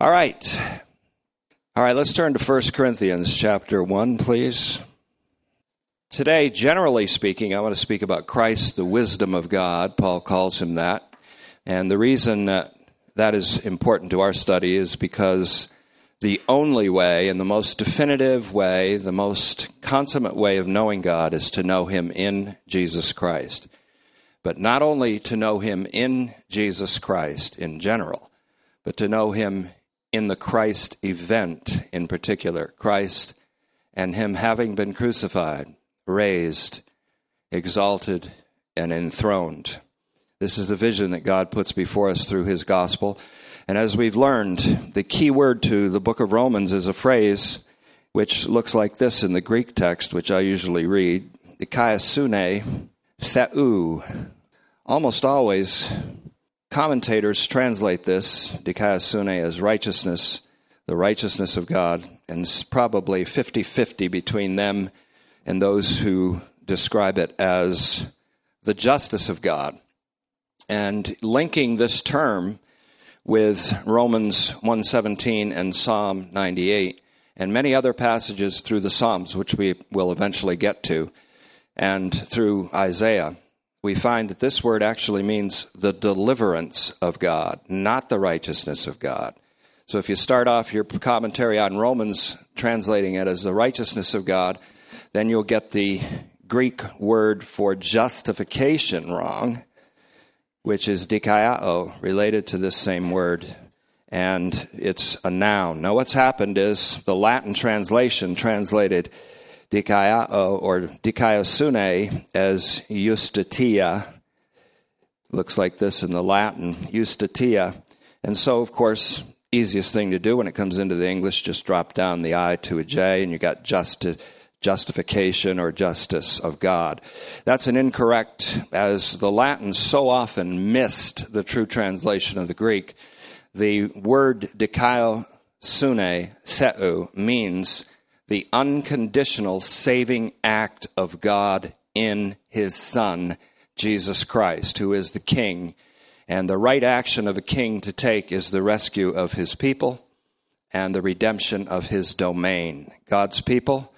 All right. All right, let's turn to 1 Corinthians chapter 1, please. Today, generally speaking, I want to speak about Christ, the wisdom of God. Paul calls him that. And the reason that that is important to our study is because the only way and the most definitive way, the most consummate way of knowing God is to know Him in Jesus Christ. But not only to know Him in Jesus Christ in general, but to know Him in the Christ event in particular. Christ and Him having been crucified, raised, exalted, and enthroned. This is the vision that God puts before us through His gospel. And as we've learned, the key word to the book of Romans is a phrase which looks like this in the Greek text, which I usually read the dikaiosune theou. Almost always, commentators translate this, dikaiosune, as righteousness, the righteousness of God, and it's probably 50 50 between them and those who describe it as the justice of God. And linking this term with Romans 117 and Psalm 98 and many other passages through the Psalms which we will eventually get to and through Isaiah we find that this word actually means the deliverance of God not the righteousness of God so if you start off your commentary on Romans translating it as the righteousness of God then you'll get the Greek word for justification wrong which is dikaiao, related to this same word, and it's a noun. Now, what's happened is the Latin translation translated dikaiao uh, or dikaiosune as justitia. Looks like this in the Latin, justitia. And so, of course, easiest thing to do when it comes into the English, just drop down the I to a J, and you got justice justification or justice of God. That's an incorrect, as the Latin so often missed the true translation of the Greek. The word dikaio sune theou means the unconditional saving act of God in his Son, Jesus Christ, who is the King. And the right action of a king to take is the rescue of his people and the redemption of his domain. God's people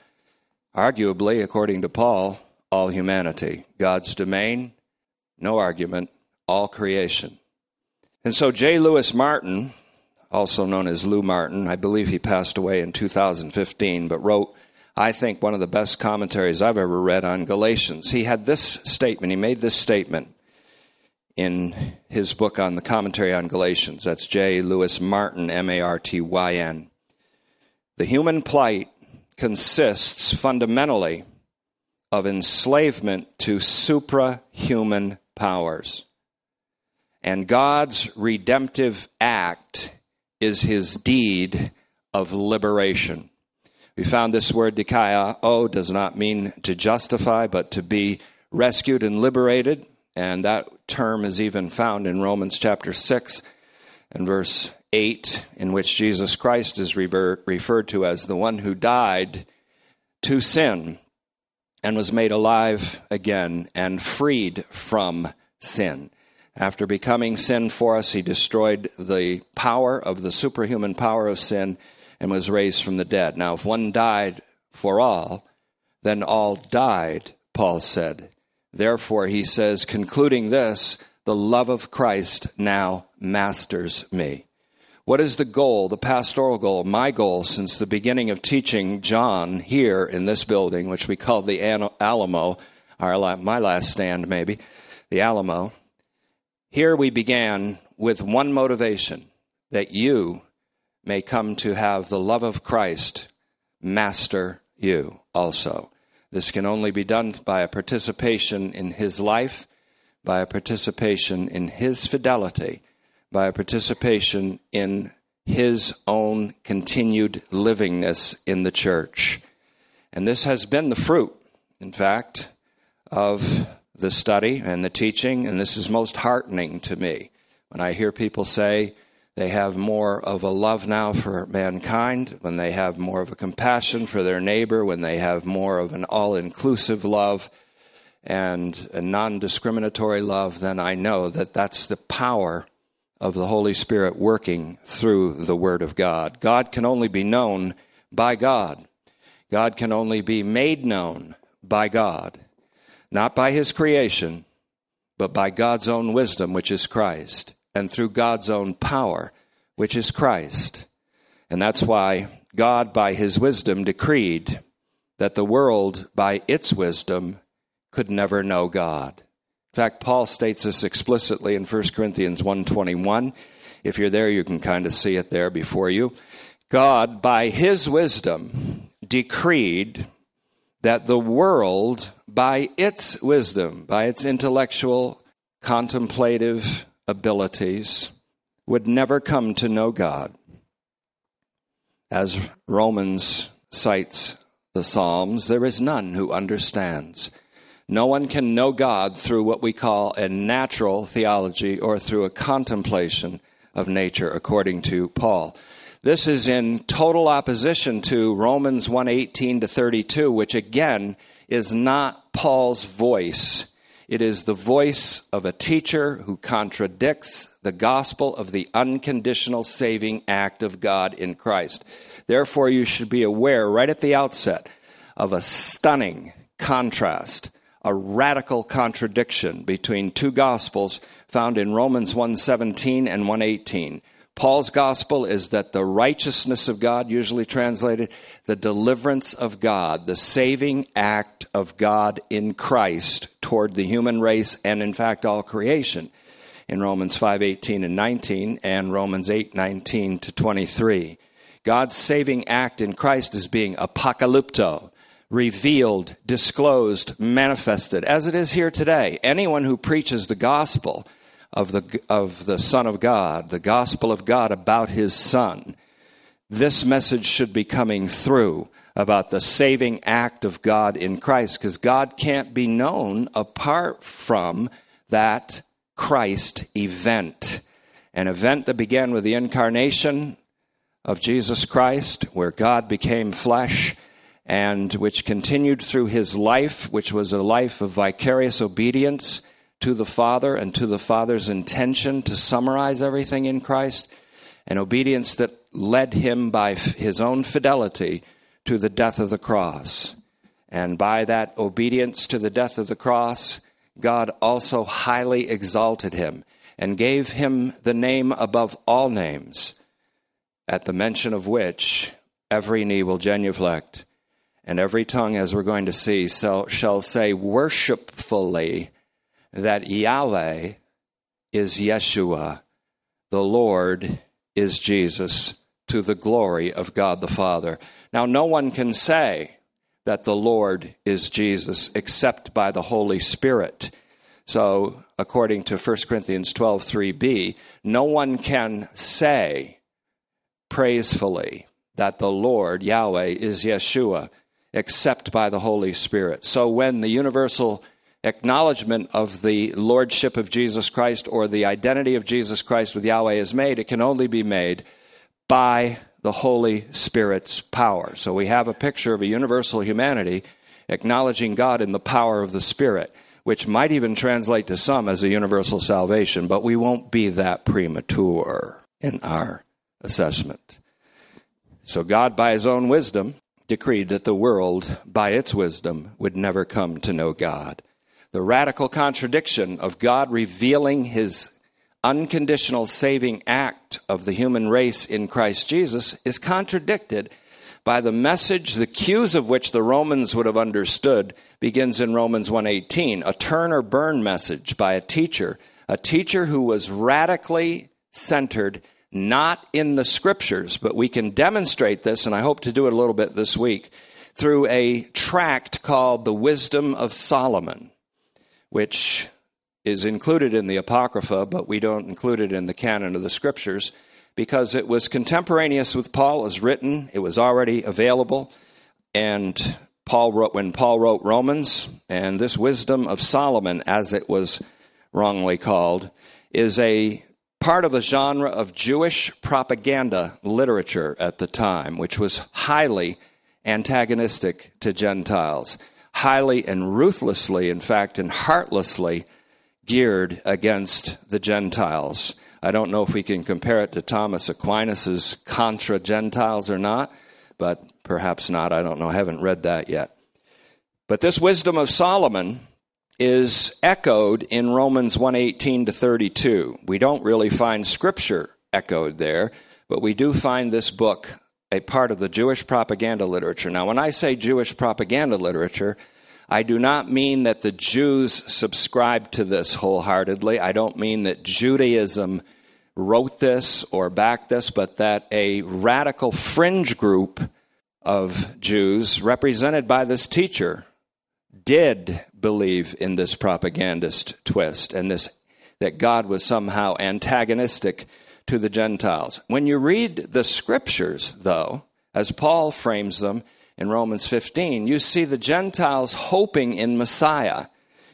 Arguably, according to Paul, all humanity. God's domain, no argument, all creation. And so J. Louis Martyn, also known as Lou Martyn, I believe he passed away in 2015, but wrote, I think, one of the best commentaries I've ever read on Galatians. He had this statement, he made this statement in his book on the commentary on Galatians. That's J. Louis Martyn, M A R T Y N. The human plight consists fundamentally of enslavement to suprahuman powers. And God's redemptive act is his deed of liberation. We found this word dikaya, oh, does not mean to justify, but to be rescued and liberated. And that term is even found in Romans chapter 6 and verse 8, in which Jesus Christ is referred to as the one who died to sin and was made alive again and freed from sin. After becoming sin for us, he destroyed the power of the superhuman power of sin and was raised from the dead. Now, if one died for all, then all died, Paul said. Therefore, he says, concluding this, the love of Christ now masters me. What is the goal, the pastoral goal, my goal since the beginning of teaching John here in this building, which we call the Alamo, our, my last stand maybe, the Alamo? Here we began with one motivation that you may come to have the love of Christ master you also. This can only be done by a participation in his life, by a participation in his fidelity by a participation in his own continued livingness in the church. And this has been the fruit, in fact, of the study and the teaching, and this is most heartening to me when I hear people say they have more of a love now for mankind, when they have more of a compassion for their neighbor, when they have more of an all inclusive love and a non discriminatory love, then I know that that's the power of the Holy Spirit working through the Word of God. God can only be known by God. God can only be made known by God, not by His creation, but by God's own wisdom, which is Christ, and through God's own power, which is Christ. And that's why God, by His wisdom, decreed that the world, by its wisdom, could never know God. In fact, Paul states this explicitly in 1 Corinthians 1:21. If you're there, you can kind of see it there before you. God, by his wisdom, decreed that the world, by its wisdom, by its intellectual, contemplative abilities, would never come to know God. As Romans cites the Psalms, there is none who understands. No one can know God through what we call a natural theology or through a contemplation of nature, according to Paul. This is in total opposition to Romans 1:18 to 32, which again is not Paul's voice. It is the voice of a teacher who contradicts the gospel of the unconditional saving act of God in Christ. Therefore, you should be aware right at the outset of a stunning contrast, a radical contradiction between two gospels found in Romans 1:17 and 1:18. Paul's gospel is that the righteousness of God, usually translated, the deliverance of God, the saving act of God in Christ toward the human race and in fact all creation in Romans 5:18 and 19 and Romans 8:19 to 23. God's saving act in Christ is being apocalypto, revealed, disclosed, manifested, as it is here today. Anyone who preaches the gospel of the, of the Son of God, the gospel of God about his Son, this message should be coming through about the saving act of God in Christ, because God can't be known apart from that Christ event. An event that began with the incarnation of Jesus Christ, where God became flesh, and which continued through his life, which was a life of vicarious obedience to the Father and to the Father's intention to summarize everything in Christ, an obedience that led him by his own fidelity to the death of the cross. And by that obedience to the death of the cross, God also highly exalted him and gave him the name above all names at the mention of which every knee will genuflect, and every tongue, as we're going to see, shall, say worshipfully that Yahweh is Yeshua, the Lord is Jesus, to the glory of God the Father. Now, no one can say that the Lord is Jesus except by the Holy Spirit. So, according to 1 Corinthians 12 3b, no one can say praisefully that the Lord, Yahweh, is Yeshua, except by the Holy Spirit. So when the universal acknowledgement of the lordship of Jesus Christ or the identity of Jesus Christ with Yahweh is made, it can only be made by the Holy Spirit's power. So we have a picture of a universal humanity acknowledging God in the power of the Spirit, which might even translate to some as a universal salvation, but we won't be that premature in our assessment. So God, by his own wisdom, decreed that the world, by its wisdom, would never come to know God. The radical contradiction of God revealing his unconditional saving act of the human race in Christ Jesus is contradicted by the message the cues of which the Romans would have understood begins in Romans 1:18 a turn or burn message by a teacher a teacher who was radically centered not in the scriptures, but we can demonstrate this, and I hope to do it a little bit this week, through a tract called The Wisdom of Solomon, which is included in the Apocrypha, but we don't include it in the canon of the scriptures because it was contemporaneous with Paul, as written, it was already available, and Paul wrote when Paul wrote Romans, and this wisdom of Solomon, as it was wrongly called, is a part of a genre of Jewish propaganda literature at the time, which was highly antagonistic to Gentiles, highly and ruthlessly, in fact, and heartlessly geared against the Gentiles. I don't know if we can compare it to Thomas Aquinas's Contra Gentiles or not, but perhaps not. I don't know. I haven't read that yet. But this wisdom of Solomon is echoed in Romans 1:18 to 32. We don't really find scripture echoed there, but we do find this book a part of the Jewish propaganda literature. Now, when I say Jewish propaganda literature, I do not mean that the Jews subscribed to this wholeheartedly. I don't mean that Judaism wrote this or backed this, but that a radical fringe group of Jews, represented by this teacher, did believe in this propagandist twist and this that God was somehow antagonistic to the Gentiles. When you read the scriptures, though, as Paul frames them in Romans 15, you see the Gentiles hoping in Messiah.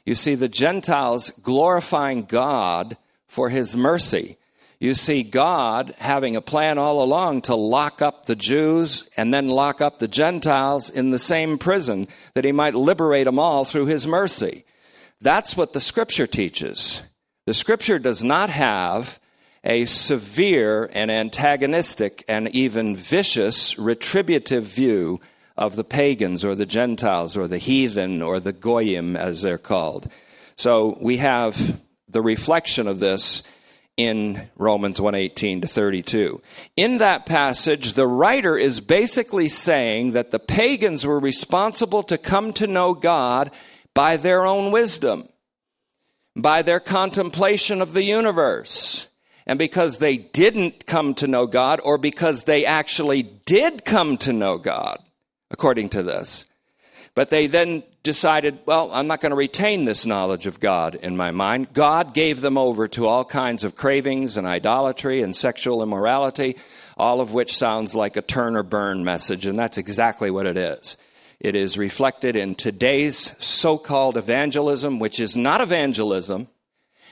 You see the Gentiles glorifying God for his mercy. You see God having a plan all along to lock up the Jews and then lock up the Gentiles in the same prison that he might liberate them all through his mercy. That's what the scripture teaches. The scripture does not have a severe and antagonistic and even vicious retributive view of the pagans or the Gentiles or the heathen or the Goyim as they're called. So we have the reflection of this in Romans 1:18 to 32. In that passage, the writer is basically saying that the pagans were responsible to come to know God by their own wisdom, by their contemplation of the universe. And because they didn't come to know God, or because they actually did come to know God, according to this, but they then decided, well, I'm not going to retain this knowledge of God in my mind. God gave them over to all kinds of cravings and idolatry and sexual immorality, all of which sounds like a turn or burn message, and that's exactly what it is. It is reflected in today's so called evangelism, which is not evangelism,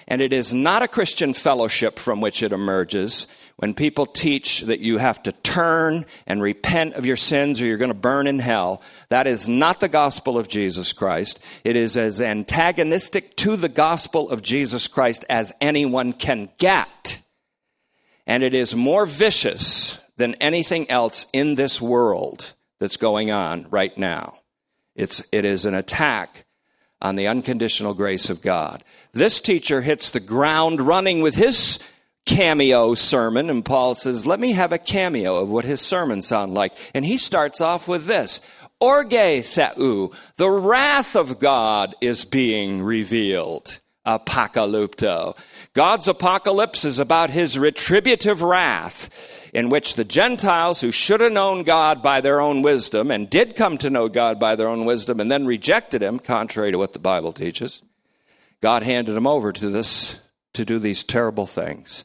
and it is not a Christian fellowship from which it emerges when people teach that you have to turn and repent of your sins or you're going to burn in hell, that is not the gospel of Jesus Christ. It is as antagonistic to the gospel of Jesus Christ as anyone can get. And it is more vicious than anything else in this world that's going on right now. It's, it is an attack on the unconditional grace of God. This teacher hits the ground running with his cameo sermon, and Paul says, Let me have a cameo of what his sermons sound like. And he starts off with this Orge theou, the wrath of God is being revealed. Apocalypto. God's apocalypse is about his retributive wrath, in which the Gentiles who should have known God by their own wisdom and did come to know God by their own wisdom and then rejected him, contrary to what the Bible teaches, God handed them over to this to do these terrible things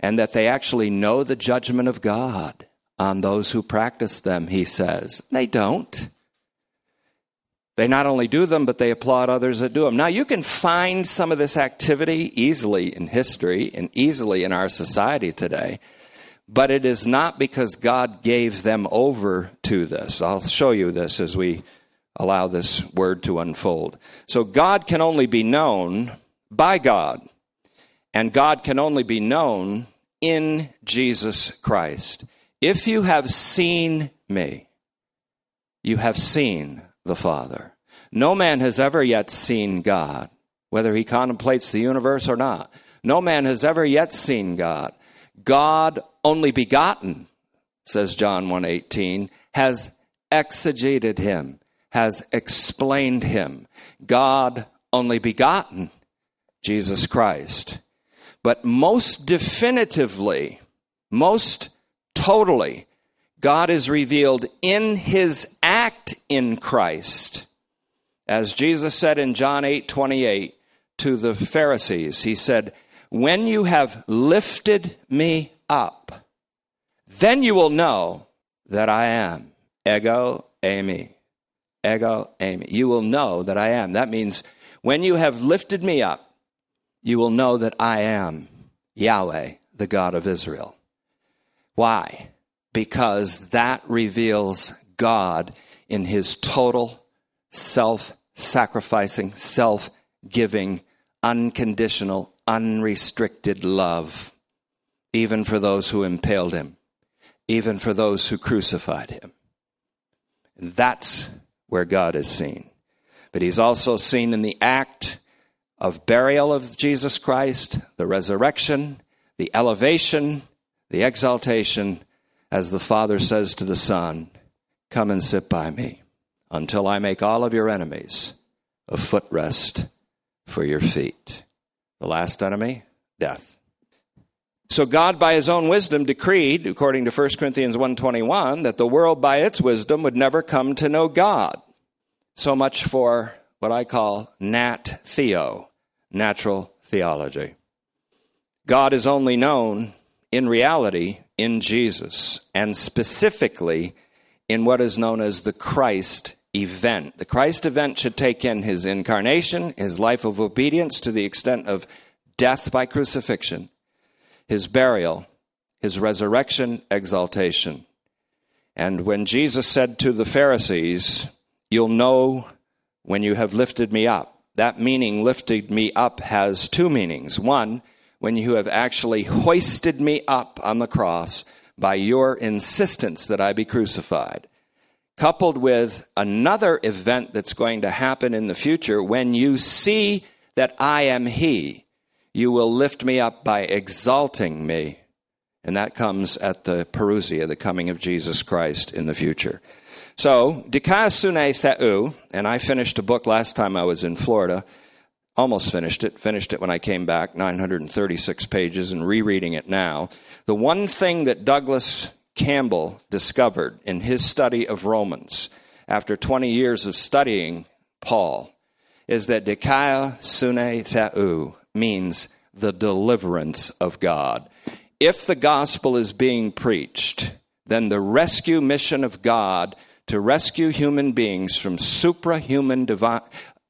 and that they actually know the judgment of God on those who practice them, he says. They don't. They not only do them, but they applaud others that do them. Now, you can find some of this activity easily in history and easily in our society today, but it is not because God gave them over to this. I'll show you this as we allow this word to unfold. So, God can only be known by God. And God can only be known in Jesus Christ. If you have seen me, you have seen the Father. No man has ever yet seen God, whether he contemplates the universe or not. No man has ever yet seen God. God only begotten, says John 1:18, has exegeted him, has explained him. God only begotten, Jesus Christ. But most definitively, most totally, God is revealed in his act in Christ. As Jesus said in John 8 28 to the Pharisees, he said, When you have lifted me up, then you will know that I am. Ego eimi. Ego eimi. You will know that I am. That means when you have lifted me up, you will know that I am Yahweh, the God of Israel. Why? Because that reveals God in his total self sacrificing, self giving, unconditional, unrestricted love even for those who impaled him, even for those who crucified him. And That's where God is seen. But he's also seen in the act of burial of Jesus Christ, the resurrection, the elevation, the exaltation, as the Father says to the Son, Come and sit by me until I make all of your enemies a footrest for your feet. The last enemy, death. So God by his own wisdom decreed according to 1 Corinthians 1:21 that the world by its wisdom would never come to know God. So much for what I call nat theo, natural theology. God is only known in reality in Jesus and specifically in what is known as the Christ event. The Christ event should take in his incarnation, his life of obedience to the extent of death by crucifixion, his burial, his resurrection, exaltation. And when Jesus said to the Pharisees, You'll know when you have lifted me up, that meaning, lifted me up, has two meanings. One, when you have actually hoisted me up on the cross by your insistence that I be crucified coupled with another event that's going to happen in the future, when you see that I am He, you will lift me up by exalting me. And that comes at the parousia, the coming of Jesus Christ in the future. So, Dikaiosune Theou, and I finished a book last time I was in Florida, almost finished it, finished it when I came back, 936 pages, and rereading it now. The one thing that Douglas Campbell discovered in his study of Romans after 20 years of studying Paul is that Dikaya Sune The'u means the deliverance of God. If the gospel is being preached, then the rescue mission of God to rescue human beings from suprahuman divine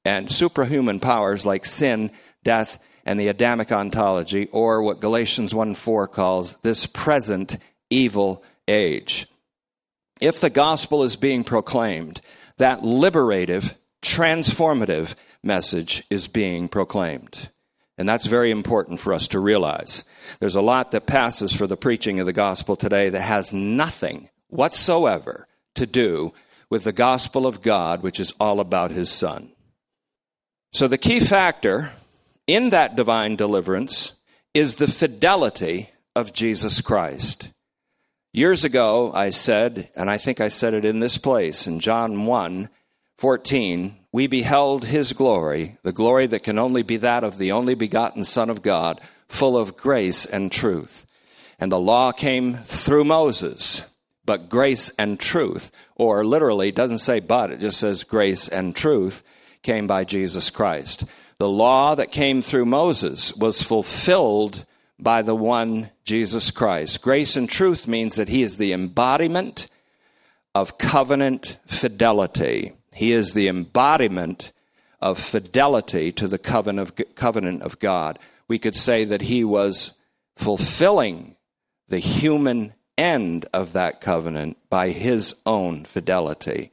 and suprahuman powers like sin, death, and the Adamic ontology, or what Galatians 1 4 calls this present evil age. If the gospel is being proclaimed, that liberative, transformative message is being proclaimed. And that's very important for us to realize. There's a lot that passes for the preaching of the gospel today that has nothing whatsoever to do with the gospel of God, which is all about his son. So the key factor in that divine deliverance is the fidelity of Jesus Christ. Years ago, I said, and I think I said it in this place, in John 1 14, we beheld his glory, the glory that can only be that of the only begotten Son of God, full of grace and truth. And the law came through Moses, but grace and truth, or literally, doesn't say but, it just says grace and truth, came by Jesus Christ. The law that came through Moses was fulfilled by the one Jesus Christ. Grace and truth means that he is the embodiment of covenant fidelity. He is the embodiment of fidelity to the covenant of God. We could say that he was fulfilling the human end of that covenant by his own fidelity.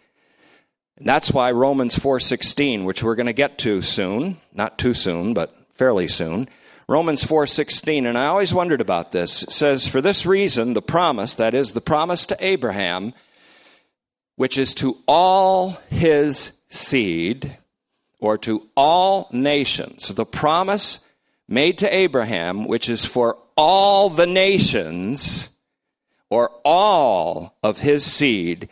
And that's why Romans 4:16, which we're going to get to soon, not too soon, but fairly soon, Romans 4:16 and I always wondered about this. It says for this reason the promise that is the promise to Abraham which is to all his seed or to all nations. The promise made to Abraham which is for all the nations or all of his seed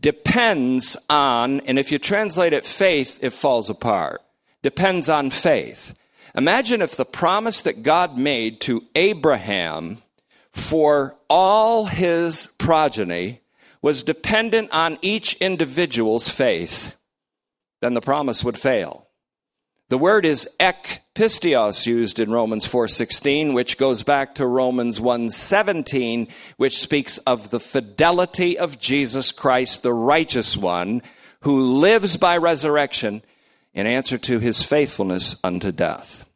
depends on and if you translate it faith it falls apart. Depends on faith. Imagine if the promise that God made to Abraham for all his progeny was dependent on each individual's faith, then the promise would fail. The word is ek pisteos used in Romans 4:16 which goes back to Romans 1:17 which speaks of the fidelity of Jesus Christ the righteous one who lives by resurrection in answer to his faithfulness unto death.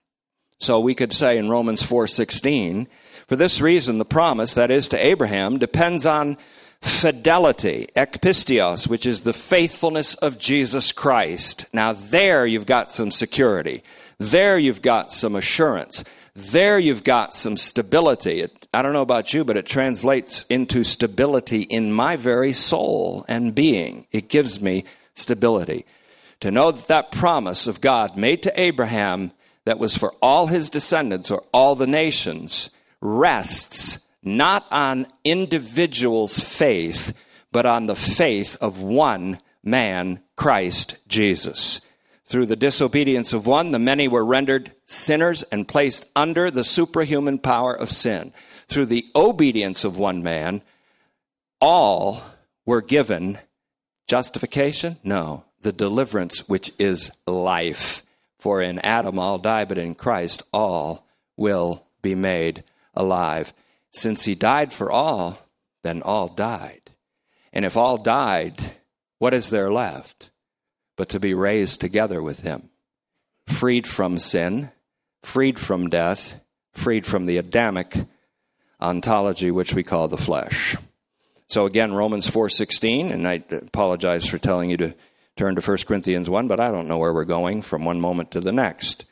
So we could say in Romans 4:16, for this reason the promise that is to Abraham depends on fidelity, ekpisteos, which is the faithfulness of Jesus Christ. Now there you've got some security. There you've got some assurance. there you've got some stability. It, I don't know about you, but it translates into stability in my very soul and being. It gives me stability. To know that that promise of God made to Abraham that was for all his descendants or all the nations rests not on individuals' faith, but on the faith of one man, Christ Jesus. Through the disobedience of one, the many were rendered sinners and placed under the superhuman power of sin. Through the obedience of one man, all were given justification? No, the deliverance which is life. For in Adam all die, but in Christ all will be made alive. Since he died for all, then all died. And if all died, what is there left? but to be raised together with him, freed from sin, freed from death, freed from the Adamic ontology which we call the flesh. So again, Romans 4:16, and I apologize for telling you to turn to 1 Corinthians 1, but I don't know where we're going from one moment to the next.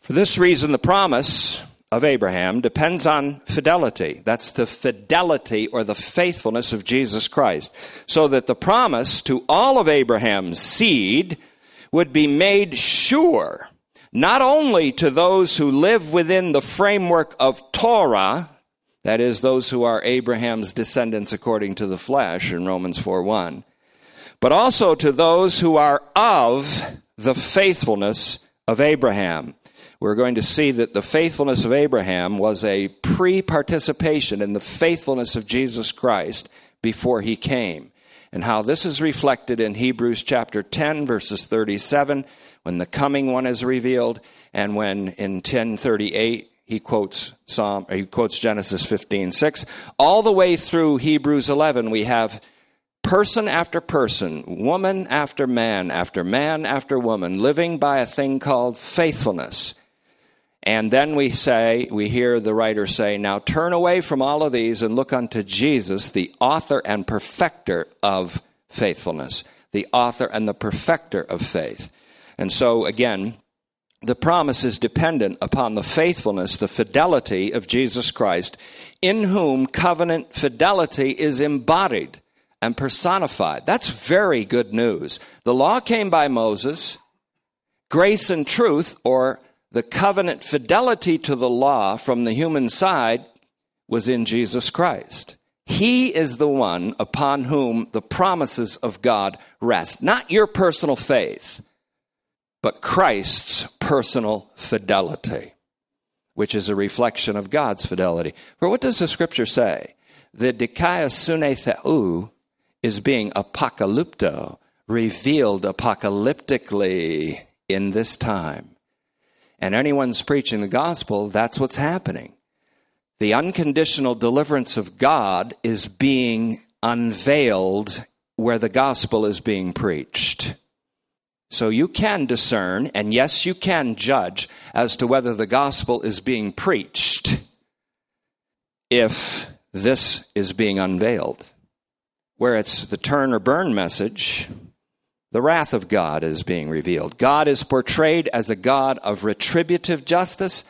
For this reason, the promise of Abraham depends on fidelity. That's the fidelity or the faithfulness of Jesus Christ. So that the promise to all of Abraham's seed would be made sure, not only to those who live within the framework of Torah, that is, those who are Abraham's descendants according to the flesh in Romans 4 1, but also to those who are of the faithfulness of Abraham we're going to see that the faithfulness of Abraham was a pre participation in the faithfulness of Jesus Christ before he came. And how this is reflected in Hebrews chapter 10, verses 37, when the coming one is revealed, and when in 1038 he quotes Psalm, he quotes Genesis 15, 6. All the way through Hebrews 11, we have person after person, woman after man, after man after woman, living by a thing called faithfulness. And then we say, we hear the writer say, Now turn away from all of these and look unto Jesus, the author and perfecter of faithfulness, the author and the perfecter of faith. And so, again, the promise is dependent upon the faithfulness, the fidelity of Jesus Christ, in whom covenant fidelity is embodied and personified. That's very good news. The law came by Moses, grace and truth, or the covenant fidelity to the law from the human side was in Jesus Christ. He is the one upon whom the promises of God rest. Not your personal faith, but Christ's personal fidelity, which is a reflection of God's fidelity. For what does the scripture say? The dikaiosune theou is being apocalypto, revealed apocalyptically in this time and anyone's preaching the gospel, that's what's happening. The unconditional deliverance of God is being unveiled where the gospel is being preached. So you can discern, and yes, you can judge as to whether the gospel is being preached if this is being unveiled. Where it's the turn or burn message, the wrath of God is being revealed. God is portrayed as a God of retributive justice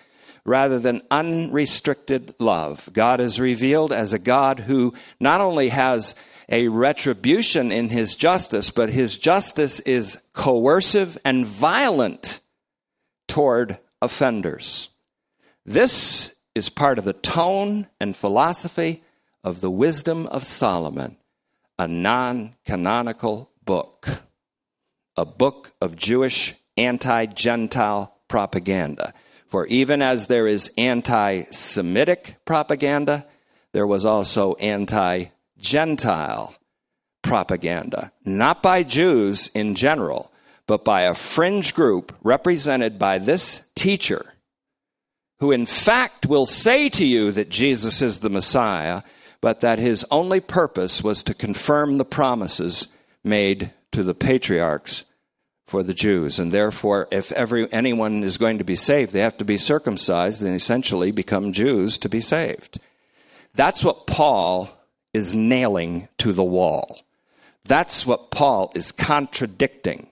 rather than unrestricted love. God is revealed as a God who not only has a retribution in his justice, but his justice is coercive and violent toward offenders. This is part of the tone and philosophy of the Wisdom of Solomon, a non canonical book a book of Jewish anti Gentile propaganda. For even as there is anti Semitic propaganda, there was also anti Gentile propaganda. Not by Jews in general, but by a fringe group represented by this teacher, who in fact will say to you that Jesus is the Messiah, but that his only purpose was to confirm the promises made to the patriarchs for the Jews. And therefore, if every, anyone is going to be saved, they have to be circumcised and essentially become Jews to be saved. That's what Paul is nailing to the wall. That's what Paul is contradicting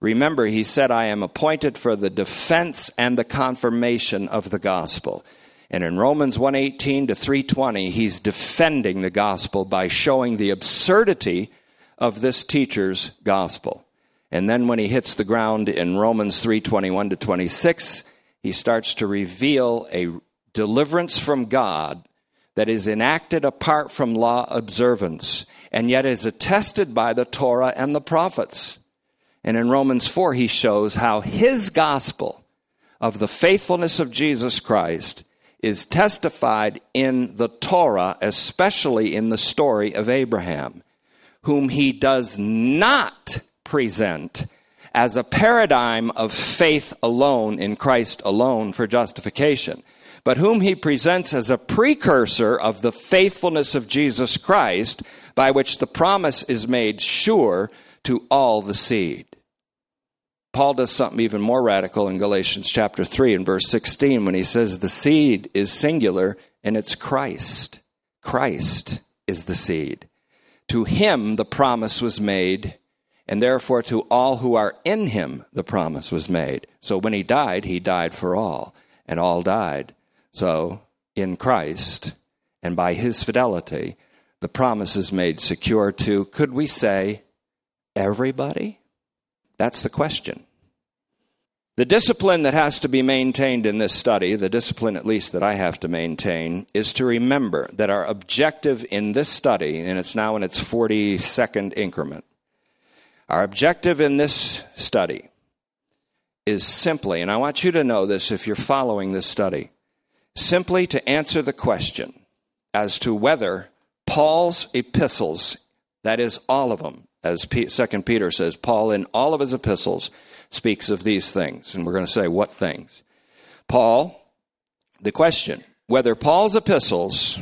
Remember, he said, I am appointed for the defense and the confirmation of the gospel. And in Romans 118 to 320, he's defending the gospel by showing the absurdity of this teacher's gospel. And then when he hits the ground in Romans 3:21 to 26, he starts to reveal a deliverance from God that is enacted apart from law observance and yet is attested by the Torah and the prophets. And in Romans 4 he shows how his gospel of the faithfulness of Jesus Christ is testified in the Torah, especially in the story of Abraham, whom he does not present as a paradigm of faith alone in Christ alone for justification, but whom he presents as a precursor of the faithfulness of Jesus Christ by which the promise is made sure to all the seed. Paul does something even more radical in Galatians chapter 3 and verse 16 when he says the seed is singular and it's Christ. Christ is the seed. To him the promise was made, and therefore to all who are in him the promise was made. So when he died, he died for all, and all died. So in Christ and by his fidelity, the promise is made secure to, could we say, everybody? That's the question. The discipline that has to be maintained in this study, the discipline at least that I have to maintain, is to remember that our objective in this study, and it's now in its 42nd increment, our objective in this study is simply, and I want you to know this if you're following this study, simply to answer the question as to whether Paul's epistles, that is, all of them, as Second Peter says, Paul in all of his epistles speaks of these things. And we're going to say what things. Paul, the question whether Paul's epistles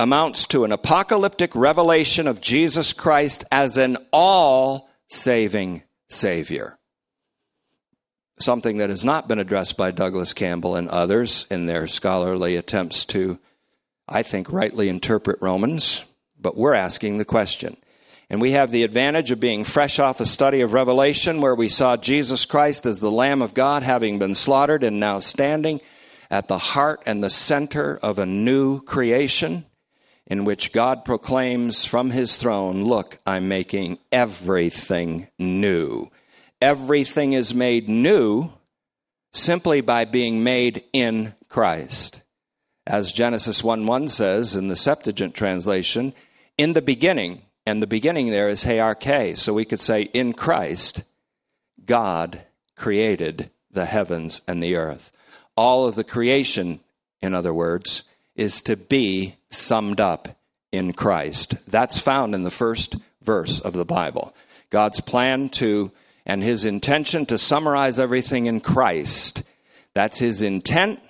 amounts to an apocalyptic revelation of Jesus Christ as an all saving Savior. Something that has not been addressed by Douglas Campbell and others in their scholarly attempts to, I think, rightly interpret Romans. But we're asking the question and we have the advantage of being fresh off a study of Revelation where we saw Jesus Christ as the Lamb of God having been slaughtered and now standing at the heart and the center of a new creation in which God proclaims from his throne, Look, I'm making everything new. Everything is made new simply by being made in Christ. As Genesis 1 1 says in the Septuagint translation, in the beginning, and the beginning there is heyarche. So we could say, in Christ, God created the heavens and the earth. All of the creation, in other words, is to be summed up in Christ. That's found in the first verse of the Bible. God's plan to and his intention to summarize everything in Christ. That's his intent.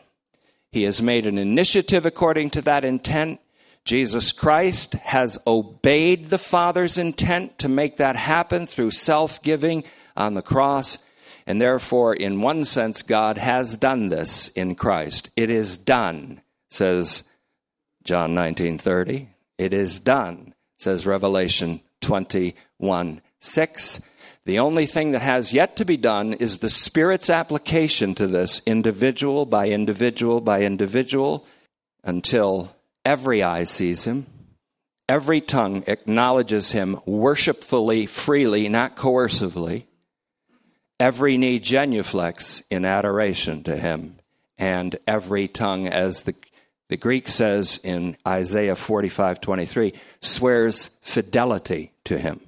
He has made an initiative according to that intent, Jesus Christ has obeyed the Father's intent to make that happen through self giving on the cross. And therefore, in one sense, God has done this in Christ. It is done, says John 19:30. It is done, says Revelation 21 6. The only thing that has yet to be done is the Spirit's application to this, individual by individual by individual, until Every eye sees him. Every tongue acknowledges him worshipfully, freely, not coercively. Every knee genuflects in adoration to him. And every tongue, as the, the Greek says in Isaiah 45 23, swears fidelity to him.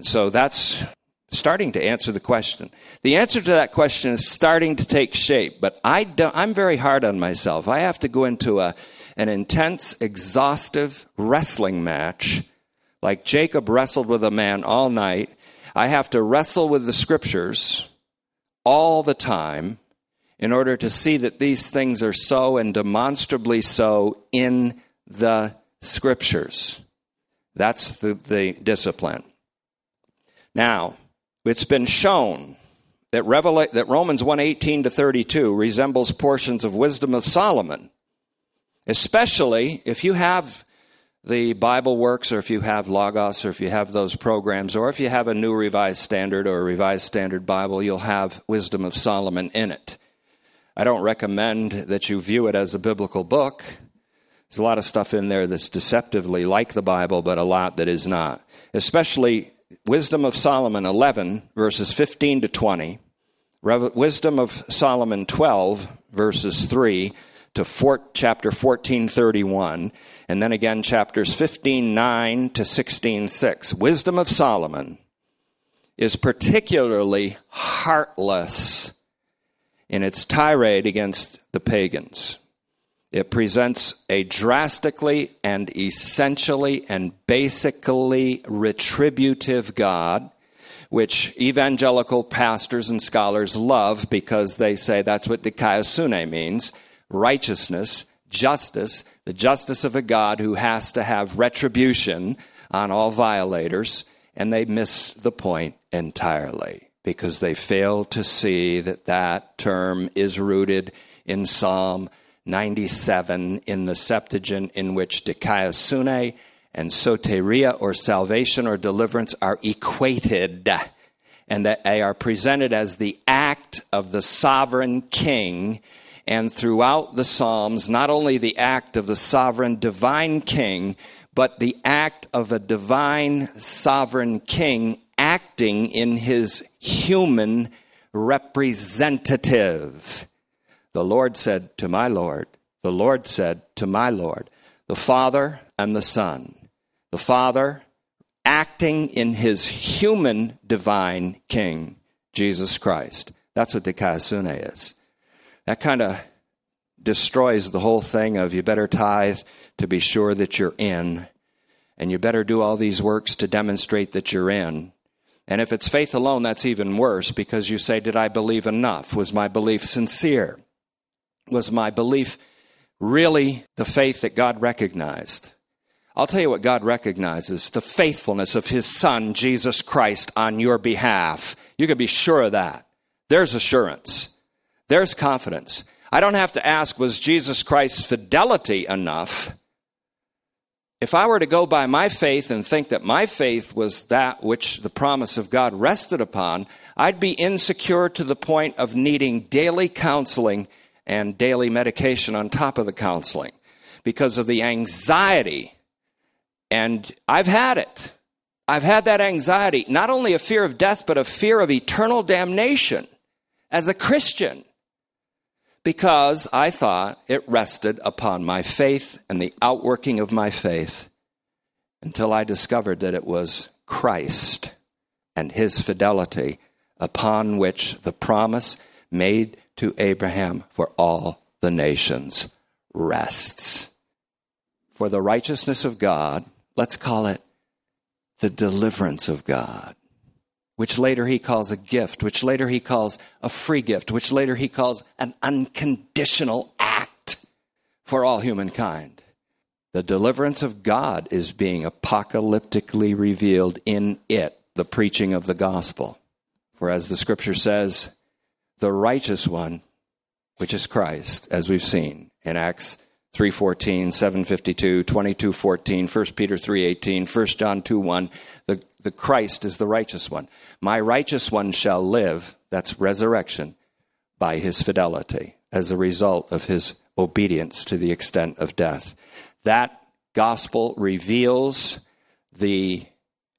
So that's starting to answer the question. The answer to that question is starting to take shape, but I am very hard on myself. I have to go into a an intense, exhaustive wrestling match, like Jacob wrestled with a man all night. I have to wrestle with the scriptures all the time in order to see that these things are so and demonstrably so in the scriptures. That's the, the discipline. Now, it's been shown that, that Romans 1:18 to 32 resembles portions of Wisdom of Solomon especially if you have the BibleWorks, or if you have Logos, or if you have those programs, or if you have a New Revised Standard or a Revised Standard Bible, you'll have Wisdom of Solomon in it. I don't recommend that you view it as a biblical book. There's a lot of stuff in there that's deceptively like the Bible, but a lot that is not. Especially Wisdom of Solomon 11, verses 15 to 20, Wisdom of Solomon 12, verses 3 to four, chapter 1431, and then again chapters 15.9 to 16.6. Wisdom of Solomon is particularly heartless in its tirade against the pagans. It presents a drastically and essentially and basically retributive God, which evangelical pastors and scholars love because they say that's what dikaiosune means righteousness, justice, the justice of a God who has to have retribution on all violators, and they miss the point entirely because they fail to see that that term is rooted in Psalm 97 in the Septuagint, in which dikaiosune and soteria, or salvation or deliverance, are equated, and that they are presented as the act of the sovereign king and throughout the Psalms, not only the act of the sovereign divine king, but the act of a divine sovereign king acting in his human representative. The Lord said to my Lord, the Lord said to my Lord, the Father and the Son. The Father acting in his human divine king, Jesus Christ. That's what dikaiosune is that kind of destroys the whole thing of you better tithe to be sure that you're in, and you better do all these works to demonstrate that you're in. And if it's faith alone, that's even worse because you say, Did I believe enough? Was my belief sincere? Was my belief really the faith that God recognized? I'll tell you what God recognizes the faithfulness of His Son, Jesus Christ, on your behalf. You can be sure of that. There's assurance. There's confidence. I don't have to ask, was Jesus Christ's fidelity enough? If I were to go by my faith and think that my faith was that which the promise of God rested upon, I'd be insecure to the point of needing daily counseling and daily medication on top of the counseling because of the anxiety. And I've had it. I've had that anxiety, not only a fear of death, but a fear of eternal damnation as a Christian because I thought it rested upon my faith and the outworking of my faith until I discovered that it was Christ and his fidelity upon which the promise made to Abraham for all the nations rests. For the righteousness of God, let's call it the deliverance of God which later he calls a gift, which later he calls a free gift, which later he calls an unconditional act for all humankind. The deliverance of God is being apocalyptically revealed in it, the preaching of the gospel. For as the scripture says, the righteous one, which is Christ, as we've seen in Acts 3.14, 7.52, 22.14, 1 Peter 3.18, 1 John 2.1, the, the Christ is the righteous one. My righteous one shall live, that's resurrection, by his fidelity as a result of his obedience to the extent of death. That gospel reveals the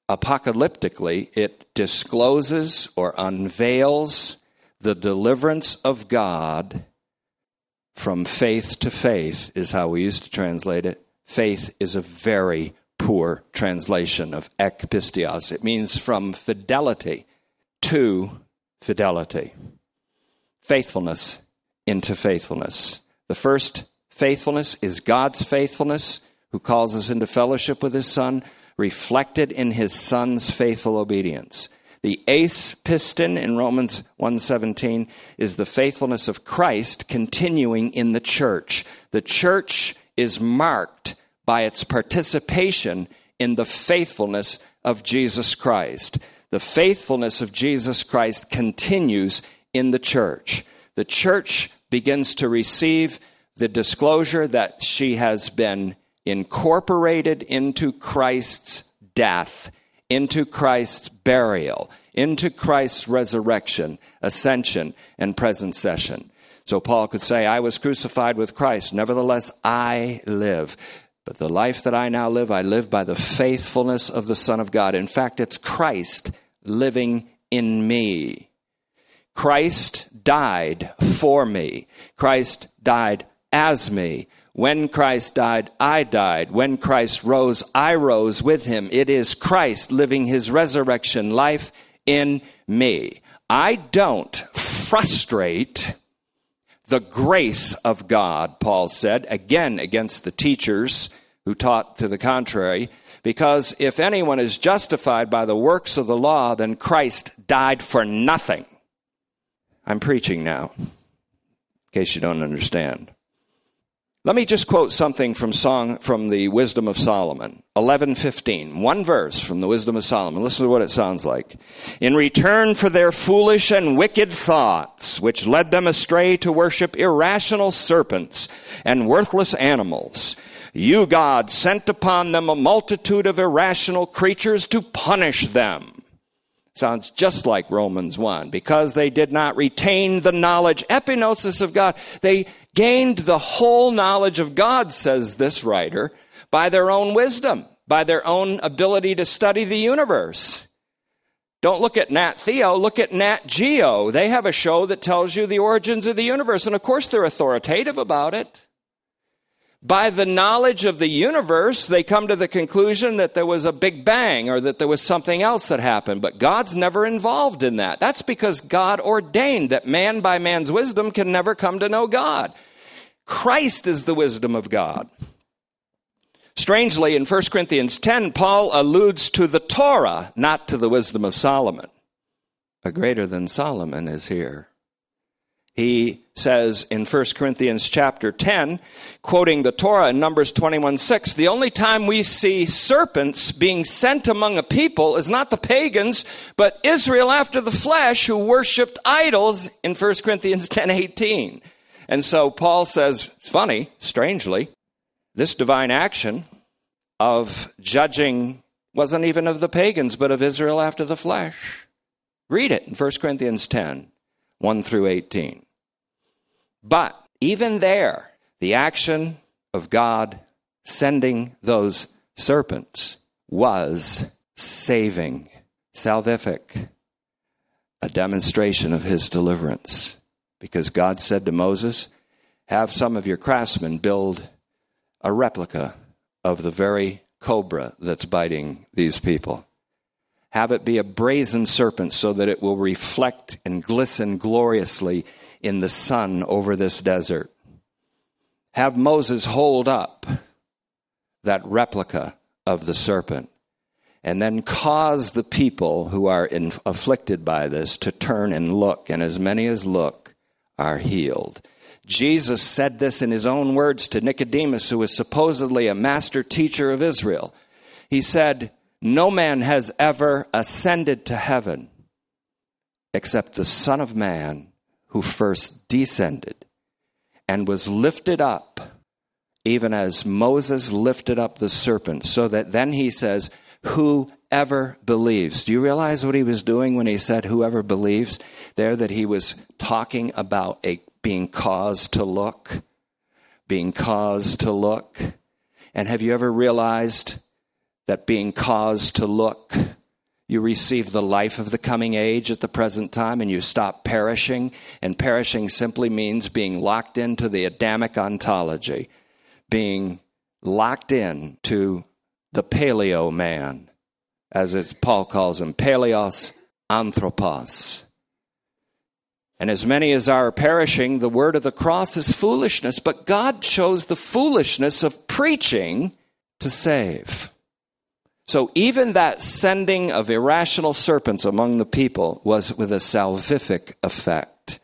apocalyptically, it discloses or unveils the deliverance of God from faith to faith, is how we used to translate it. Faith is a very poor translation of ekpisteos. It means from fidelity to fidelity, faithfulness into faithfulness. The first faithfulness is God's faithfulness, who calls us into fellowship with His Son, reflected in His Son's faithful obedience. The eis pistin in Romans 1:17 is the faithfulness of Christ continuing in the church. The church is marked by its participation in the faithfulness of Jesus Christ. The faithfulness of Jesus Christ continues in the church. The church begins to receive the disclosure that she has been incorporated into Christ's death, into Christ's burial, into Christ's resurrection, ascension, and present session. So Paul could say, I was crucified with Christ, nevertheless I live. But the life that I now live, I live by the faithfulness of the Son of God. In fact, it's Christ living in me. Christ died for me. Christ died as me. When Christ died, I died. When Christ rose, I rose with him. It is Christ living his resurrection life in me. I don't frustrate the grace of God, Paul said, again against the teachers who taught to the contrary, because if anyone is justified by the works of the law, then Christ died for nothing. I'm preaching now, in case you don't understand. Let me just quote something from song from the Wisdom of Solomon, 11:15. One verse from the Wisdom of Solomon. Listen to what it sounds like. In return for their foolish and wicked thoughts, which led them astray to worship irrational serpents and worthless animals, you God sent upon them a multitude of irrational creatures to punish them. Sounds just like Romans 1. Because they did not retain the knowledge, epignosis of God. They gained the whole knowledge of God, says this writer, by their own wisdom, by their own ability to study the universe. Don't look at Nat Theo, look at Nat Geo. They have a show that tells you the origins of the universe, and of course they're authoritative about it. By the knowledge of the universe, they come to the conclusion that there was a big bang or that there was something else that happened, but God's never involved in that. That's because God ordained that man by man's wisdom can never come to know God. Christ is the wisdom of God. Strangely, in 1 Corinthians 10, Paul alludes to the Torah, not to the wisdom of Solomon. A greater than Solomon is here he says in 1 Corinthians chapter 10, quoting the Torah in Numbers 21 6, the only time we see serpents being sent among a people is not the pagans, but Israel after the flesh who worshiped idols in 1 Corinthians 10 18. And so Paul says, it's funny, strangely, this divine action of judging wasn't even of the pagans, but of Israel after the flesh. Read it in 1 Corinthians 10 1 through 18. But even there, the action of God sending those serpents was saving, salvific, a demonstration of his deliverance. Because God said to Moses, Have some of your craftsmen build a replica of the very cobra that's biting these people. Have it be a brazen serpent so that it will reflect and glisten gloriously in the sun over this desert. Have Moses hold up that replica of the serpent and then cause the people who are in, afflicted by this to turn and look, and as many as look are healed. Jesus said this in his own words to Nicodemus, who was supposedly a master teacher of Israel. He said, No man has ever ascended to heaven except the Son of Man who first descended and was lifted up, even as Moses lifted up the serpent, so that then he says, Whoever believes. Do you realize what he was doing when he said, Whoever believes? There, that he was talking about a being caused to look, being caused to look. And have you ever realized that being caused to look you receive the life of the coming age at the present time and you stop perishing. And perishing simply means being locked into the Adamic ontology, being locked in to the paleo man, as Paul calls him, paleos anthropos. And as many as are perishing, the word of the cross is foolishness, but God chose the foolishness of preaching to save. So even that sending of irrational serpents among the people was with a salvific effect.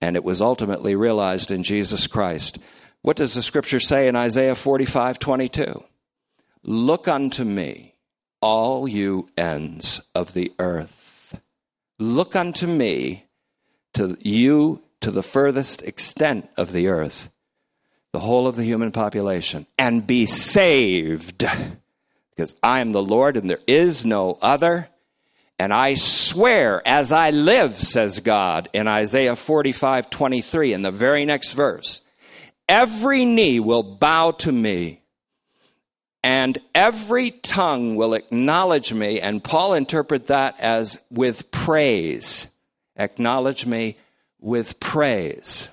And it was ultimately realized in Jesus Christ. What does the scripture say in Isaiah 45 22? Look unto me, all you ends of the earth. Look unto me, to you to the furthest extent of the earth. the whole of the human population, and be saved. Because I am the Lord and there is no other. And I swear as I live, says God in Isaiah 45 23, in the very next verse, every knee will bow to me and every tongue will acknowledge me. And Paul interpret that as with praise. Acknowledge me with praise.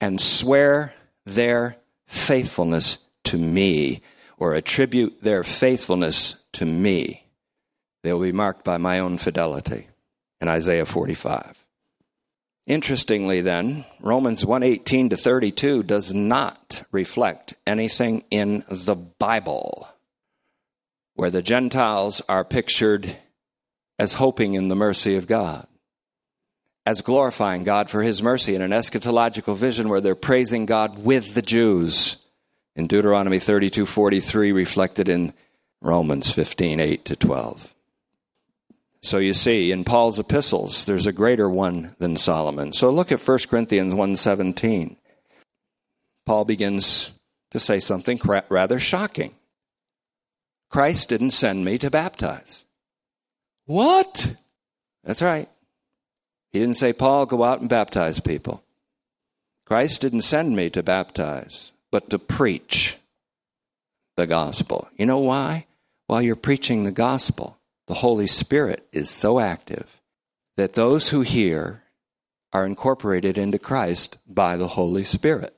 And swear their faithfulness to me, or attribute their faithfulness to me. They will be marked by my own fidelity in Isaiah 45. Interestingly then, Romans 1:18 to 32 does not reflect anything in the Bible where the Gentiles are pictured as hoping in the mercy of God, as glorifying God for his mercy in an eschatological vision where they're praising God with the Jews. In Deuteronomy 32:43 reflected in Romans 15:8 to 12. So you see, in Paul's epistles, there's a greater one than Solomon. So look at 1 Corinthians 1.17. Paul begins to say something rather shocking. Christ didn't send me to baptize. What? That's right. He didn't say, Paul, go out and baptize people. Christ didn't send me to baptize, but to preach the gospel. You know why? While you're preaching the gospel, the Holy Spirit is so active that those who hear are incorporated into Christ by the Holy Spirit.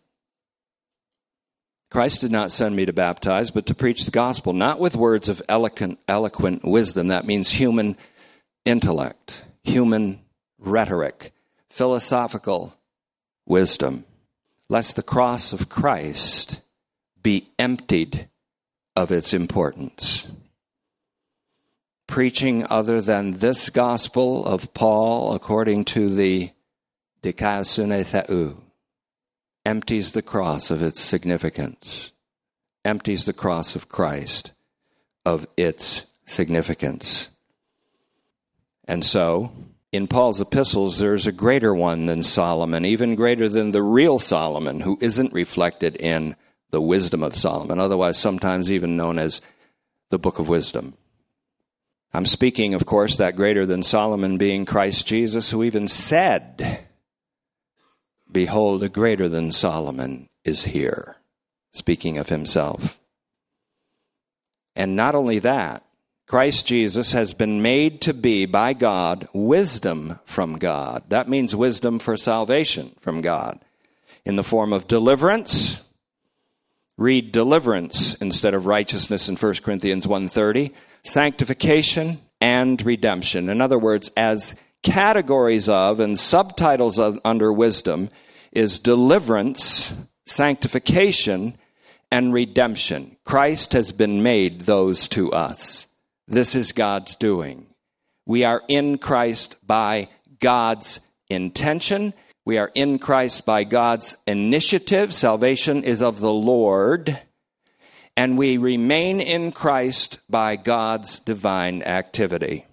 Christ did not send me to baptize, but to preach the gospel, not with words of eloquent, eloquent wisdom. That means human intellect, human rhetoric, philosophical wisdom, lest the cross of Christ be emptied of its importance preaching other than this gospel of Paul according to the Dikaiosune empties the cross of its significance, empties the cross of Christ of its significance. And so, in Paul's epistles, there's a greater one than Solomon, even greater than the real Solomon, who isn't reflected in the wisdom of Solomon, otherwise, sometimes even known as the Book of Wisdom. I'm speaking, of course, that greater than Solomon being Christ Jesus, who even said, Behold, a greater than Solomon is here, speaking of himself. And not only that, Christ Jesus has been made to be by God wisdom from God. That means wisdom for salvation from God in the form of deliverance. Read deliverance instead of righteousness in 1 Corinthians 1:30 sanctification, and redemption. In other words, as categories of and subtitles of, under wisdom is deliverance, sanctification, and redemption. Christ has been made those to us. This is God's doing. We are in Christ by God's intention. We are in Christ by God's initiative. Salvation is of the Lord and we remain in Christ by God's divine activity.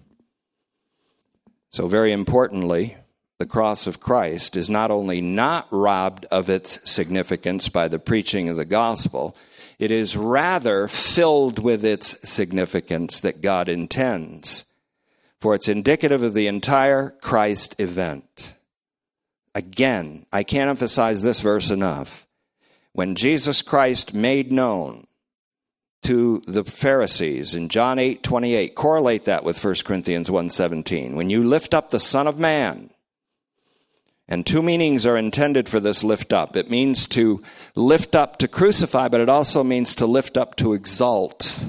So, very importantly, the cross of Christ is not only not robbed of its significance by the preaching of the gospel, it is rather filled with its significance that God intends, for it's indicative of the entire Christ event. Again, I can't emphasize this verse enough. When Jesus Christ made known to the Pharisees in John 8 28. Correlate that with 1 Corinthians 1 17. When you lift up the Son of Man, and two meanings are intended for this lift up. It means to lift up to crucify, but it also means to lift up to exalt,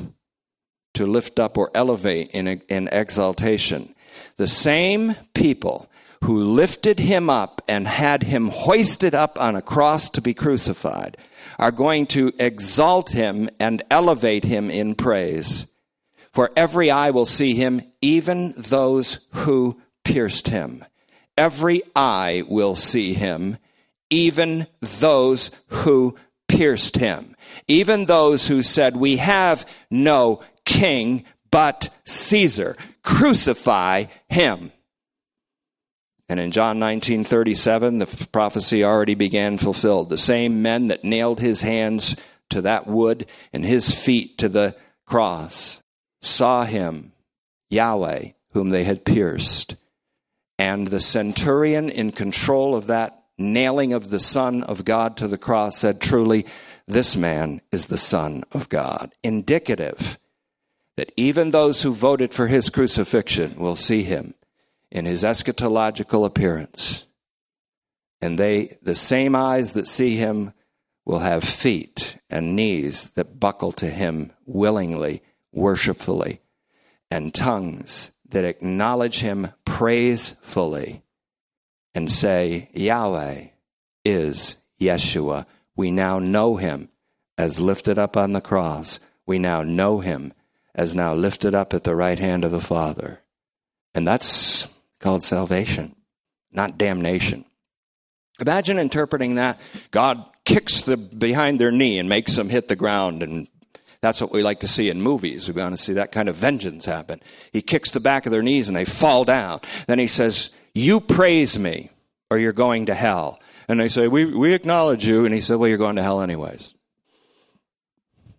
to lift up or elevate in, in exaltation. The same people who lifted him up and had him hoisted up on a cross to be crucified are going to exalt him and elevate him in praise. For every eye will see him, even those who pierced him. Every eye will see him, even those who pierced him. Even those who said, We have no king but Caesar. Crucify him. And in John 19:37, the prophecy already began fulfilled. The same men that nailed his hands to that wood and his feet to the cross saw him, Yahweh, whom they had pierced. And the centurion in control of that nailing of the Son of God to the cross said, Truly, this man is the Son of God. Indicative that even those who voted for his crucifixion will see him in his eschatological appearance. And they, the same eyes that see him, will have feet and knees that buckle to him willingly, worshipfully, and tongues that acknowledge him praisefully and say, Yahweh is Yeshua. We now know him as lifted up on the cross. We now know him as now lifted up at the right hand of the Father. And that's called salvation, not damnation. Imagine interpreting that. God kicks the behind their knee and makes them hit the ground and that's what we like to see in movies. We want to see that kind of vengeance happen. He kicks the back of their knees and they fall down. Then he says, You praise me or you're going to hell. And they say, We, we acknowledge you. And he said, Well, you're going to hell anyways.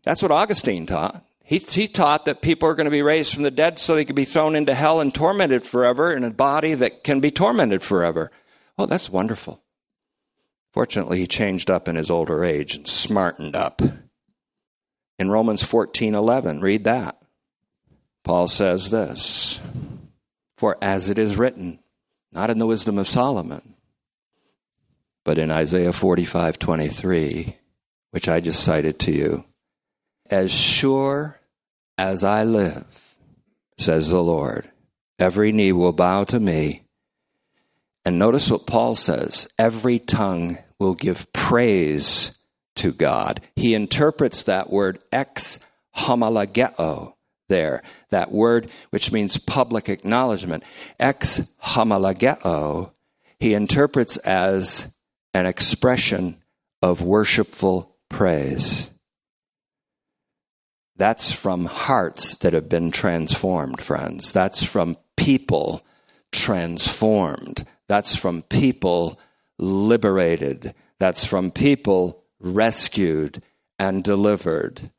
That's what Augustine taught. He, he taught that people are going to be raised from the dead so they can be thrown into hell and tormented forever in a body that can be tormented forever. Oh, that's wonderful. Fortunately, he changed up in his older age and smartened up. In Romans 14:11, read that. Paul says this, "For as it is written, not in the wisdom of Solomon, but in Isaiah 45:23, which I just cited to you, as sure as I live, says the Lord, every knee will bow to me. And notice what Paul says every tongue will give praise to God. He interprets that word ex homologeo there, that word which means public acknowledgement. Ex homologeo, he interprets as an expression of worshipful praise. That's from hearts that have been transformed, friends. That's from people transformed. That's from people liberated. That's from people rescued and delivered.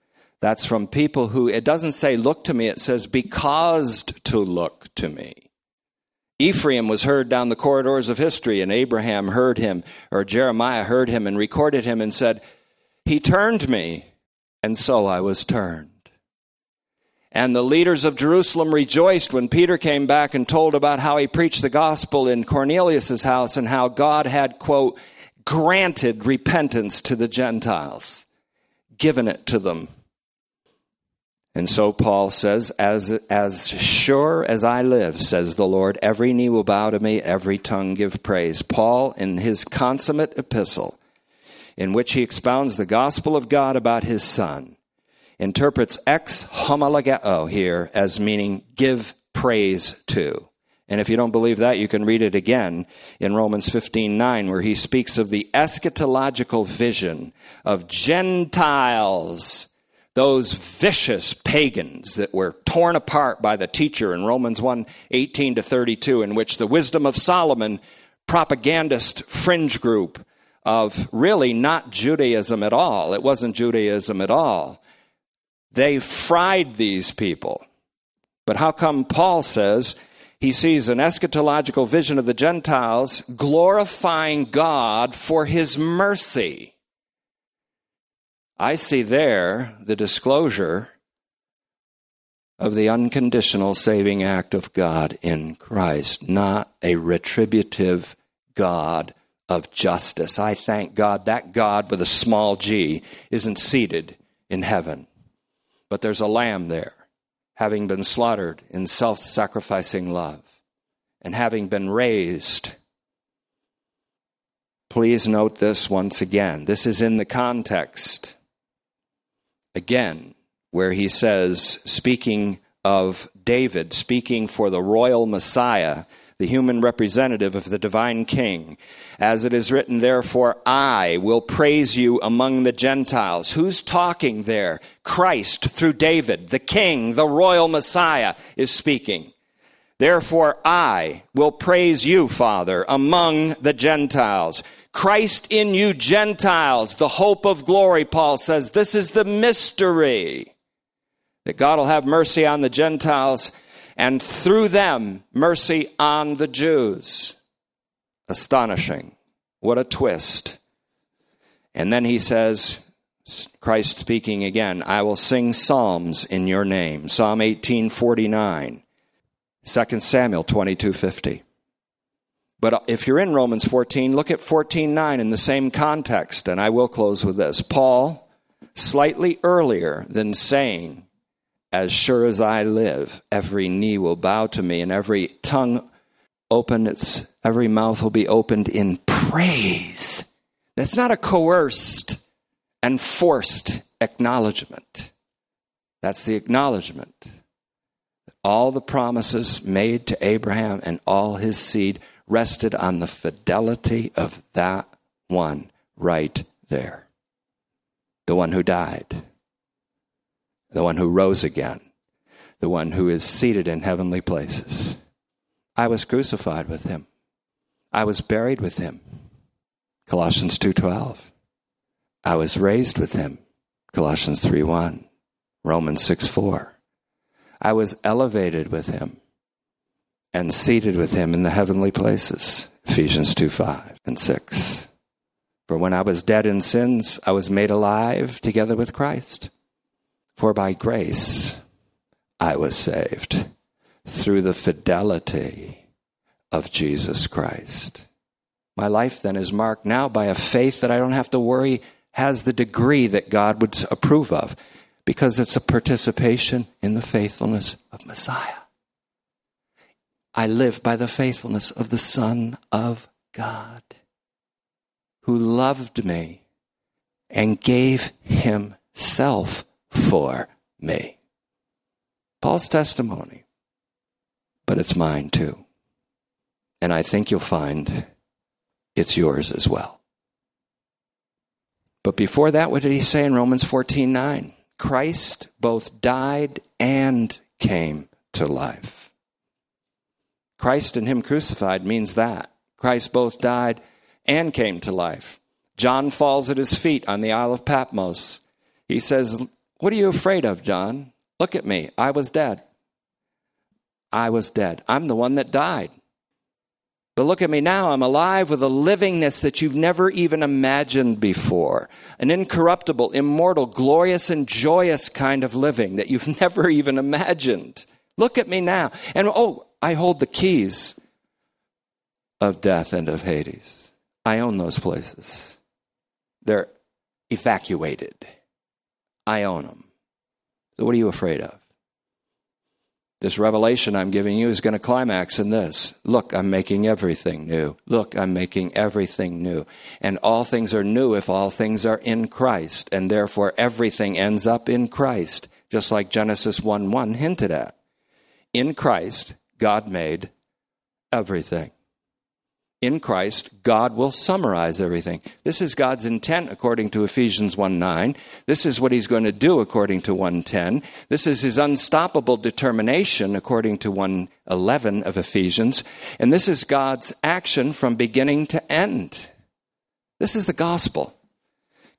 That's from people who, it doesn't say look to me, it says be caused to look to me. Ephraim was heard down the corridors of history, and Abraham heard him, or Jeremiah heard him and recorded him and said, He turned me, and so I was turned. And the leaders of Jerusalem rejoiced when Peter came back and told about how he preached the gospel in Cornelius's house and how God had, quote, granted repentance to the Gentiles, given it to them. And so Paul says, as, as sure as I live, says the Lord, every knee will bow to me, every tongue give praise. Paul, in his consummate epistle, in which he expounds the gospel of God about his son, interprets exomologeo here as meaning give praise to. And if you don't believe that, you can read it again in Romans 15 9, where he speaks of the eschatological vision of Gentiles, those vicious pagans that were torn apart by the teacher in Romans 1 18 to 32, in which the wisdom of Solomon propagandist fringe group of really not Judaism at all. It wasn't Judaism at all. They fried these people. But how come Paul says he sees an eschatological vision of the Gentiles glorifying God for his mercy? I see there the disclosure of the unconditional saving act of God in Christ, not a retributive God of justice. I thank God that God with a small g isn't seated in heaven. But there's a lamb there, having been slaughtered in self sacrificing love and having been raised. Please note this once again. This is in the context, again, where he says, speaking of David, speaking for the royal Messiah, the human representative of the divine king. As it is written, therefore, I will praise you among the Gentiles. Who's talking there? Christ through David, the king, the royal Messiah is speaking. Therefore, I will praise you, Father, among the Gentiles. Christ in you, Gentiles, the hope of glory, Paul says. This is the mystery that God will have mercy on the Gentiles and through them, mercy on the Jews. Astonishing. What a twist. And then he says, Christ speaking again, I will sing psalms in your name. Psalm 1849, 2 Samuel 2250. But uh, if you're in Romans 14, look at 14:9 in the same context, and I will close with this. Paul, slightly earlier than saying, As sure as I live, every knee will bow to me, and every tongue open its every mouth will be opened in praise. That's not a coerced and forced acknowledgement. That's the acknowledgement that all the promises made to Abraham and all his seed rested on the fidelity of that one right there. The one who died, the one who rose again, the one who is seated in heavenly places. I was crucified with him. I was buried with him. Colossians 2:12. I was raised with him. Colossians 3:1. Romans 6:4. I was elevated with him and seated with him in the heavenly places. Ephesians 2:5 and 6. For when I was dead in sins, I was made alive together with Christ. For by grace I was saved through the fidelity of Jesus Christ. My life then is marked now by a faith that I don't have to worry has the degree that God would approve of because it's a participation in the faithfulness of Messiah. I live by the faithfulness of the Son of God who loved me and gave himself for me. Paul's testimony, but it's mine too. And I think you'll find it's yours as well. But before that, what did he say in Romans 14 9? Christ both died and came to life. Christ and Him crucified means that. Christ both died and came to life. John falls at his feet on the Isle of Patmos. He says, What are you afraid of, John? Look at me. I was dead. I was dead. I'm the one that died. But look at me now. I'm alive with a livingness that you've never even imagined before. An incorruptible, immortal, glorious, and joyous kind of living that you've never even imagined. Look at me now. And oh, I hold the keys of death and of Hades. I own those places. They're evacuated. I own them. So, what are you afraid of? This revelation I'm giving you is going to climax in this. Look, I'm making everything new. Look, I'm making everything new. And all things are new if all things are in Christ. And therefore, everything ends up in Christ, just like Genesis 1 1 hinted at. In Christ, God made everything in Christ, God will summarize everything. This is God's intent according to Ephesians 1 9. This is what he's going to do according to 110. This is his unstoppable determination according to 111 of Ephesians. And this is God's action from beginning to end. This is the gospel.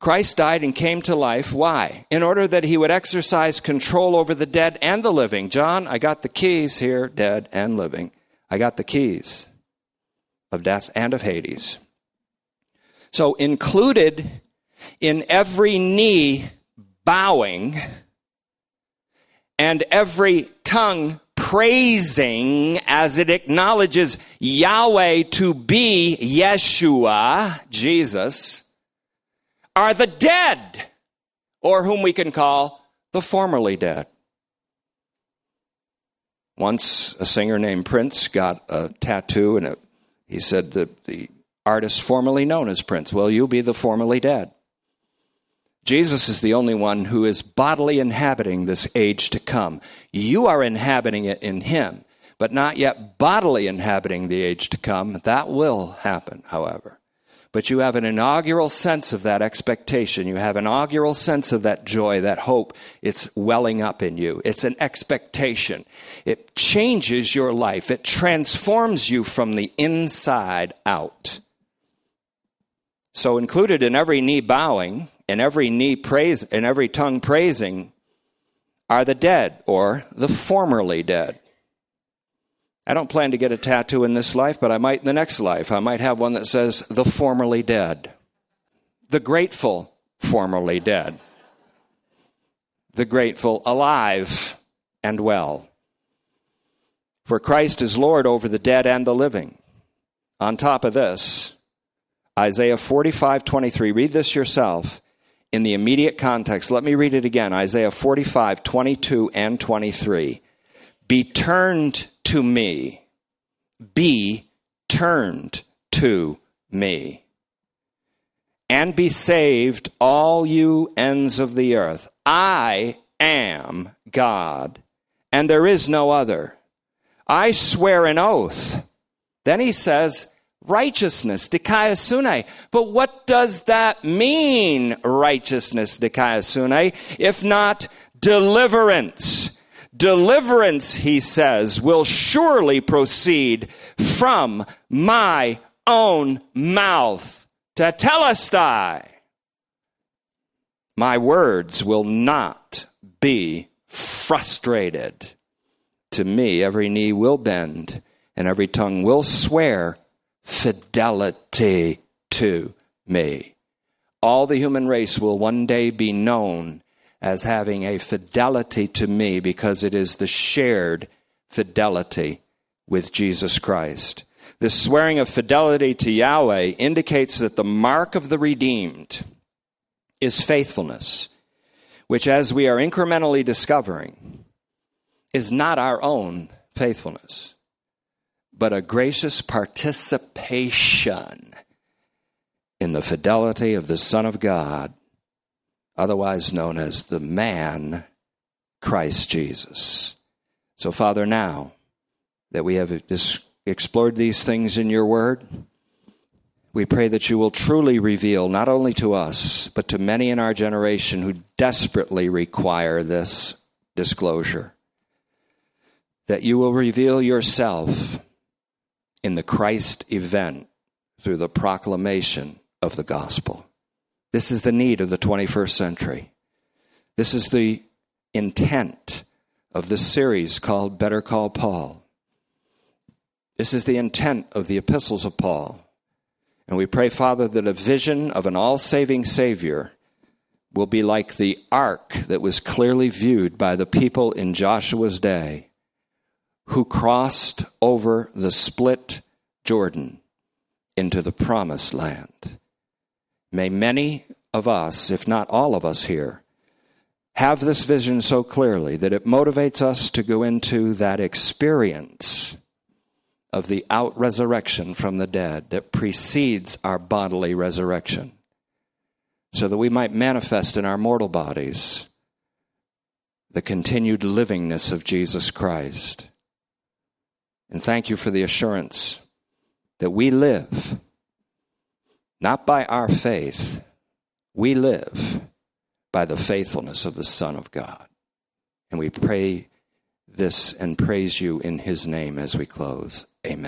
Christ died and came to life. Why? In order that he would exercise control over the dead and the living. John, I got the keys here, dead and living. I got the keys of death and of Hades. So, included in every knee bowing and every tongue praising as it acknowledges Yahweh to be Yeshua, Jesus, are the dead, or whom we can call the formerly dead. Once a singer named Prince got a tattoo and it he said, the, the artist formerly known as Prince, well, you'll be the formerly dead. Jesus is the only one who is bodily inhabiting this age to come. You are inhabiting it in him, but not yet bodily inhabiting the age to come. That will happen, however. But you have an inaugural sense of that expectation. You have an inaugural sense of that joy, that hope. It's welling up in you. It's an expectation. It changes your life. It transforms you from the inside out. So included in every knee bowing, and every knee praise, and every tongue praising are the dead or the formerly dead. I don't plan to get a tattoo in this life, but I might in the next life. I might have one that says, the formerly dead. The grateful, formerly dead. The grateful, alive and well. For Christ is Lord over the dead and the living. On top of this, Isaiah 45 23, read this yourself in the immediate context. Let me read it again Isaiah 45 22 and 23. Be turned to me. Be turned to me. And be saved, all you ends of the earth. I am God, and there is no other. I swear an oath. Then he says, righteousness, dikaiosune. But what does that mean, righteousness, dikaiosune, if not deliverance? Deliverance, he says, will surely proceed from my own mouth. Tetelestai. My words will not be frustrated. To me, every knee will bend and every tongue will swear fidelity to me. All the human race will one day be known as having a fidelity to me because it is the shared fidelity with Jesus Christ. This swearing of fidelity to Yahweh indicates that the mark of the redeemed is faithfulness, which, as we are incrementally discovering, is not our own faithfulness, but a gracious participation in the fidelity of the Son of God otherwise known as the man Christ Jesus. So, Father, now that we have explored these things in your word, we pray that you will truly reveal not only to us, but to many in our generation who desperately require this disclosure, that you will reveal yourself in the Christ event through the proclamation of the gospel. This is the need of the 21st century. This is the intent of this series called Better Call Paul. This is the intent of the epistles of Paul. And we pray, Father, that a vision of an all saving Savior will be like the ark that was clearly viewed by the people in Joshua's day who crossed over the split Jordan into the promised land. May many of us, if not all of us here, have this vision so clearly that it motivates us to go into that experience of the out resurrection from the dead that precedes our bodily resurrection, so that we might manifest in our mortal bodies the continued livingness of Jesus Christ. And thank you for the assurance that we live not by our faith. We live by the faithfulness of the Son of God. And we pray this and praise you in his name as we close.